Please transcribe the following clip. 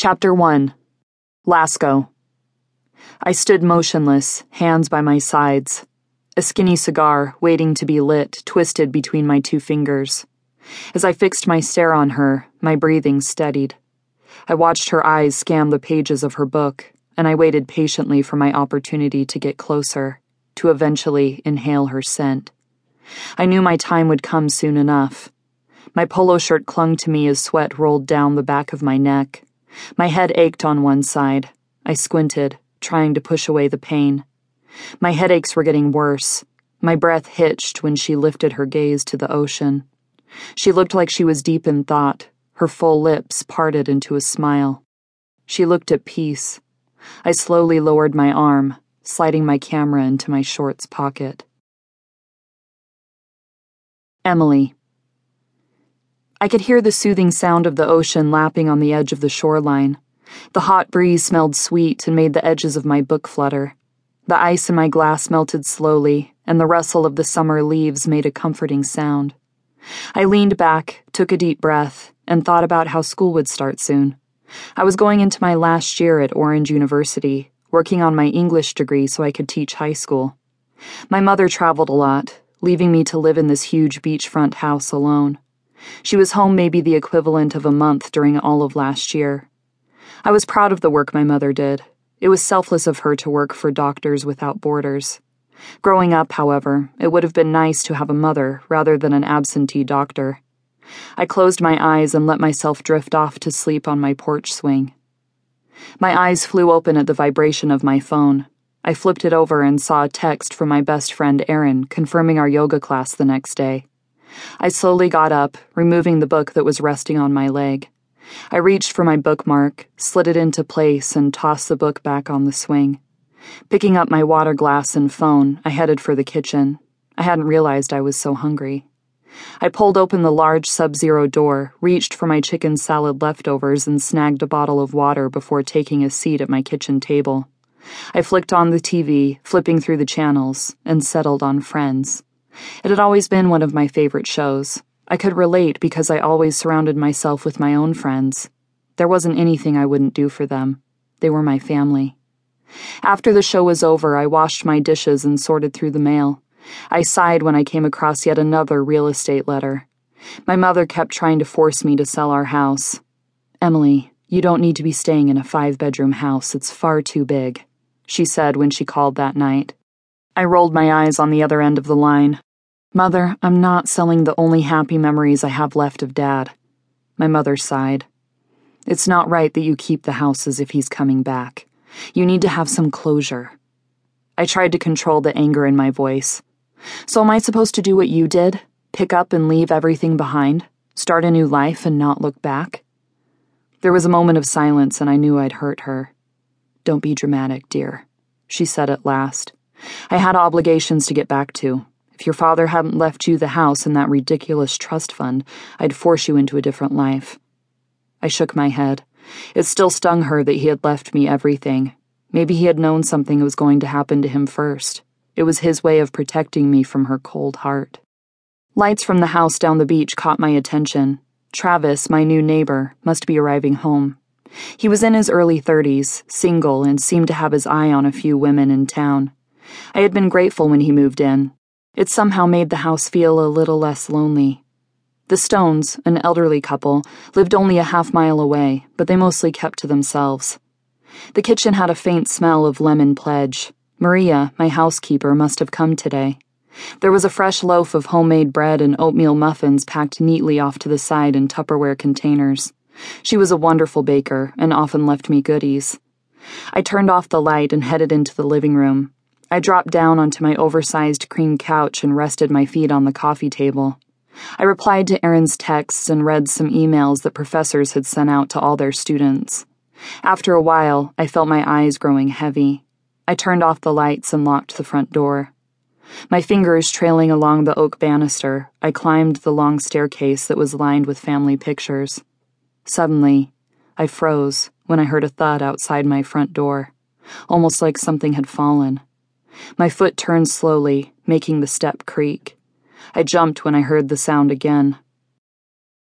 Chapter 1 Lasko. I stood motionless, hands by my sides. A skinny cigar, waiting to be lit, twisted between my two fingers. As I fixed my stare on her, my breathing steadied. I watched her eyes scan the pages of her book, and I waited patiently for my opportunity to get closer, to eventually inhale her scent. I knew my time would come soon enough. My polo shirt clung to me as sweat rolled down the back of my neck. My head ached on one side. I squinted, trying to push away the pain. My headaches were getting worse. My breath hitched when she lifted her gaze to the ocean. She looked like she was deep in thought, her full lips parted into a smile. She looked at peace. I slowly lowered my arm, sliding my camera into my shorts pocket. Emily. I could hear the soothing sound of the ocean lapping on the edge of the shoreline. The hot breeze smelled sweet and made the edges of my book flutter. The ice in my glass melted slowly, and the rustle of the summer leaves made a comforting sound. I leaned back, took a deep breath, and thought about how school would start soon. I was going into my last year at Orange University, working on my English degree so I could teach high school. My mother traveled a lot, leaving me to live in this huge beachfront house alone. She was home maybe the equivalent of a month during all of last year. I was proud of the work my mother did. It was selfless of her to work for Doctors Without Borders. Growing up, however, it would have been nice to have a mother rather than an absentee doctor. I closed my eyes and let myself drift off to sleep on my porch swing. My eyes flew open at the vibration of my phone. I flipped it over and saw a text from my best friend Erin confirming our yoga class the next day. I slowly got up, removing the book that was resting on my leg. I reached for my bookmark, slid it into place, and tossed the book back on the swing. Picking up my water glass and phone, I headed for the kitchen. I hadn't realized I was so hungry. I pulled open the large sub zero door, reached for my chicken salad leftovers, and snagged a bottle of water before taking a seat at my kitchen table. I flicked on the TV, flipping through the channels, and settled on Friends. It had always been one of my favorite shows. I could relate because I always surrounded myself with my own friends. There wasn't anything I wouldn't do for them. They were my family. After the show was over, I washed my dishes and sorted through the mail. I sighed when I came across yet another real estate letter. My mother kept trying to force me to sell our house. Emily, you don't need to be staying in a five bedroom house. It's far too big, she said when she called that night. I rolled my eyes on the other end of the line. Mother, I'm not selling the only happy memories I have left of Dad. My mother sighed. It's not right that you keep the house as if he's coming back. You need to have some closure. I tried to control the anger in my voice. So, am I supposed to do what you did? Pick up and leave everything behind? Start a new life and not look back? There was a moment of silence, and I knew I'd hurt her. Don't be dramatic, dear, she said at last. I had obligations to get back to. If your father hadn't left you the house and that ridiculous trust fund, I'd force you into a different life. I shook my head. It still stung her that he had left me everything. Maybe he had known something was going to happen to him first. It was his way of protecting me from her cold heart. Lights from the house down the beach caught my attention. Travis, my new neighbor, must be arriving home. He was in his early 30s, single, and seemed to have his eye on a few women in town. I had been grateful when he moved in, it somehow made the house feel a little less lonely. The Stones, an elderly couple, lived only a half mile away, but they mostly kept to themselves. The kitchen had a faint smell of lemon pledge. Maria, my housekeeper, must have come today. There was a fresh loaf of homemade bread and oatmeal muffins packed neatly off to the side in Tupperware containers. She was a wonderful baker and often left me goodies. I turned off the light and headed into the living room. I dropped down onto my oversized cream couch and rested my feet on the coffee table. I replied to Erin's texts and read some emails that professors had sent out to all their students. After a while, I felt my eyes growing heavy. I turned off the lights and locked the front door. My fingers trailing along the oak banister, I climbed the long staircase that was lined with family pictures. Suddenly, I froze when I heard a thud outside my front door, almost like something had fallen. My foot turned slowly, making the step creak. I jumped when I heard the sound again.